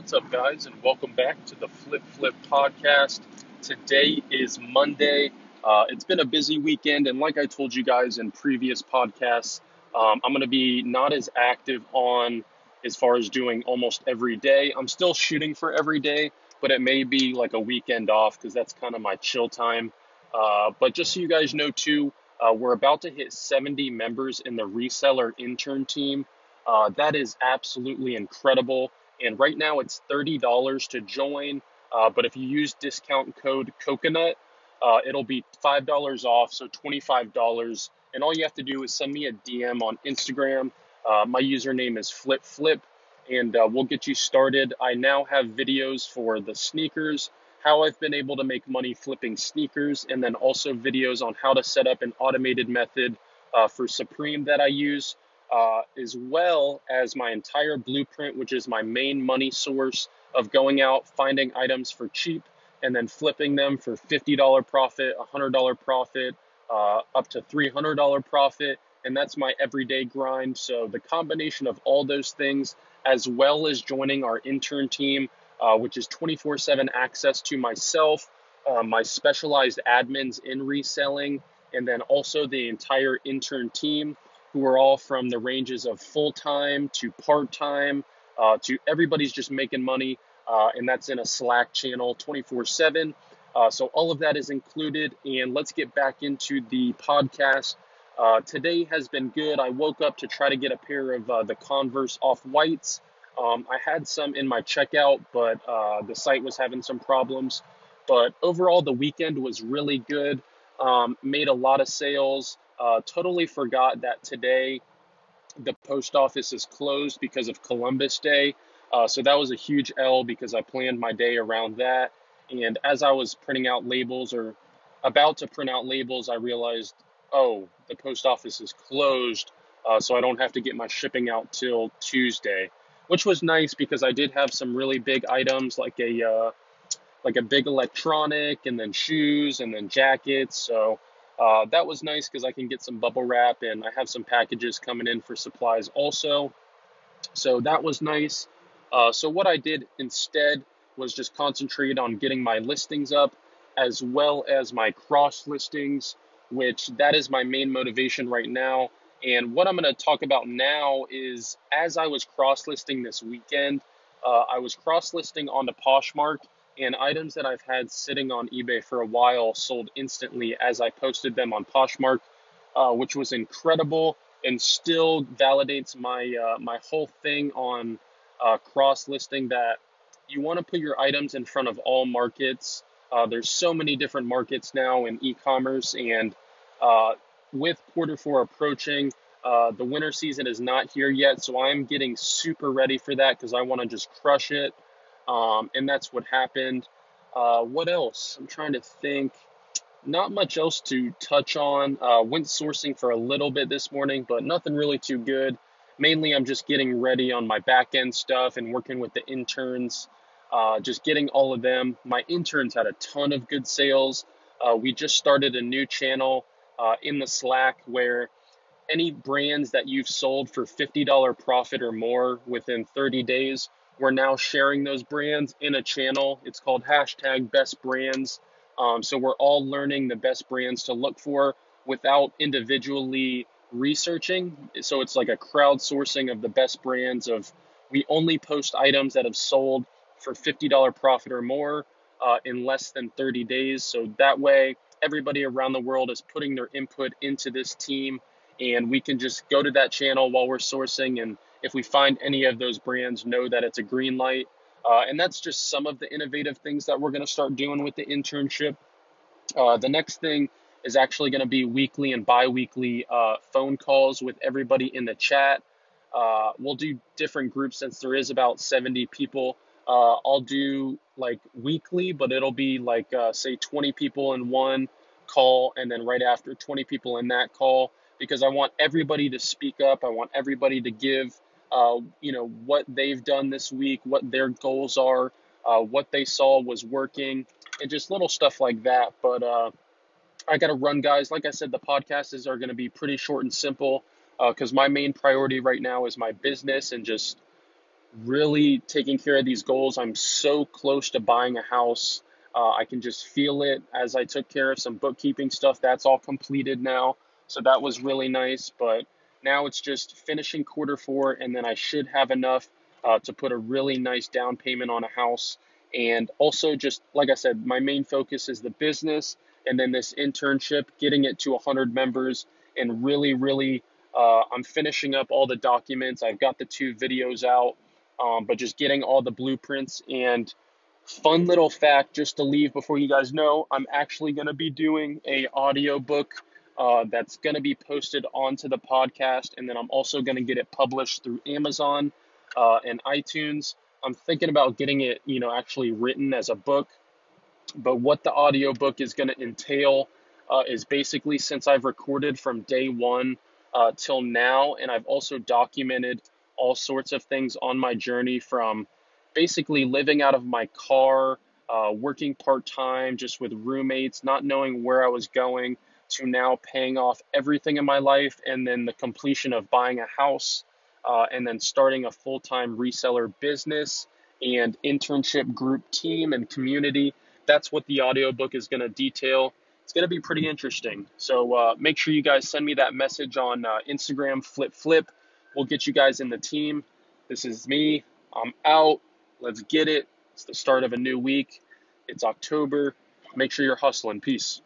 What's up, guys, and welcome back to the Flip Flip podcast. Today is Monday. Uh, it's been a busy weekend, and like I told you guys in previous podcasts, um, I'm going to be not as active on as far as doing almost every day. I'm still shooting for every day, but it may be like a weekend off because that's kind of my chill time. Uh, but just so you guys know, too, uh, we're about to hit 70 members in the reseller intern team. Uh, that is absolutely incredible. And right now it's $30 to join. Uh, but if you use discount code COCONUT, uh, it'll be $5 off, so $25. And all you have to do is send me a DM on Instagram. Uh, my username is FlipFlip, and uh, we'll get you started. I now have videos for the sneakers, how I've been able to make money flipping sneakers, and then also videos on how to set up an automated method uh, for Supreme that I use uh, as well as my entire blueprint, which is my main money source of going out, finding items for cheap, and then flipping them for $50 profit, $100 profit, uh, up to $300 profit. And that's my everyday grind. So the combination of all those things, as well as joining our intern team, uh, which is 24 7 access to myself, uh, my specialized admins in reselling, and then also the entire intern team who are all from the ranges of full time to part time uh, to everybody's just making money. Uh, and that's in a Slack channel 24 uh, 7. so all of that is included. And let's get back into the podcast. Uh, today has been good. I woke up to try to get a pair of uh, the Converse off whites. Um, I had some in my checkout, but uh, the site was having some problems. But overall, the weekend was really good. Um, made a lot of sales. Uh, totally forgot that today the post office is closed because of Columbus Day. Uh, so that was a huge L because I planned my day around that. And as I was printing out labels or about to print out labels, I realized, oh, the post office is closed. Uh, so I don't have to get my shipping out till Tuesday, which was nice because I did have some really big items like a uh, like a big electronic and then shoes and then jackets. So uh, that was nice because I can get some bubble wrap and I have some packages coming in for supplies also. So that was nice. Uh, so what I did instead was just concentrate on getting my listings up as well as my cross listings, which that is my main motivation right now. And what I'm going to talk about now is as I was cross listing this weekend, uh, I was cross listing onto Poshmark and items that I've had sitting on eBay for a while sold instantly as I posted them on Poshmark, uh, which was incredible and still validates my uh, my whole thing on uh, cross listing that you want to put your items in front of all markets. Uh, there's so many different markets now in e-commerce, and uh, with quarter four approaching, uh, the winter season is not here yet, so I'm getting super ready for that because I want to just crush it. Um, and that's what happened. Uh, what else? I'm trying to think. Not much else to touch on. Uh, went sourcing for a little bit this morning, but nothing really too good. Mainly, I'm just getting ready on my back end stuff and working with the interns, uh, just getting all of them. My interns had a ton of good sales. Uh, we just started a new channel uh, in the Slack where any brands that you've sold for $50 profit or more within 30 days, we're now sharing those brands in a channel. It's called hashtag best brands. Um, so we're all learning the best brands to look for without individually researching. So it's like a crowdsourcing of the best brands of we only post items that have sold for $50 profit or more uh, in less than 30 days. So that way, everybody around the world is putting their input into this team, and we can just go to that channel while we're sourcing and if we find any of those brands, know that it's a green light. Uh, and that's just some of the innovative things that we're going to start doing with the internship. Uh, the next thing is actually going to be weekly and bi weekly uh, phone calls with everybody in the chat. Uh, we'll do different groups since there is about 70 people. Uh, I'll do like weekly, but it'll be like, uh, say, 20 people in one call, and then right after 20 people in that call, because I want everybody to speak up. I want everybody to give uh, you know, what they've done this week, what their goals are, uh, what they saw was working, and just little stuff like that. But uh, I got to run, guys. Like I said, the podcasts are going to be pretty short and simple because uh, my main priority right now is my business and just really taking care of these goals. I'm so close to buying a house. Uh, I can just feel it as I took care of some bookkeeping stuff. That's all completed now. So that was really nice. But now it's just finishing quarter four, and then I should have enough uh, to put a really nice down payment on a house. And also, just like I said, my main focus is the business and then this internship, getting it to 100 members, and really, really, uh, I'm finishing up all the documents. I've got the two videos out, um, but just getting all the blueprints and fun little fact just to leave before you guys know i'm actually going to be doing a audiobook uh, that's going to be posted onto the podcast and then i'm also going to get it published through amazon uh, and itunes. I'm thinking about getting it you know actually written as a book but what the audiobook is going to entail uh, is basically since i've recorded from day one uh, till now and i've also documented all sorts of things on my journey from basically living out of my car, uh, working part time, just with roommates, not knowing where I was going, to now paying off everything in my life, and then the completion of buying a house, uh, and then starting a full time reseller business and internship group team and community. That's what the audiobook is going to detail. It's going to be pretty interesting. So uh, make sure you guys send me that message on uh, Instagram, flip flip. We'll get you guys in the team. This is me. I'm out. Let's get it. It's the start of a new week. It's October. Make sure you're hustling. Peace.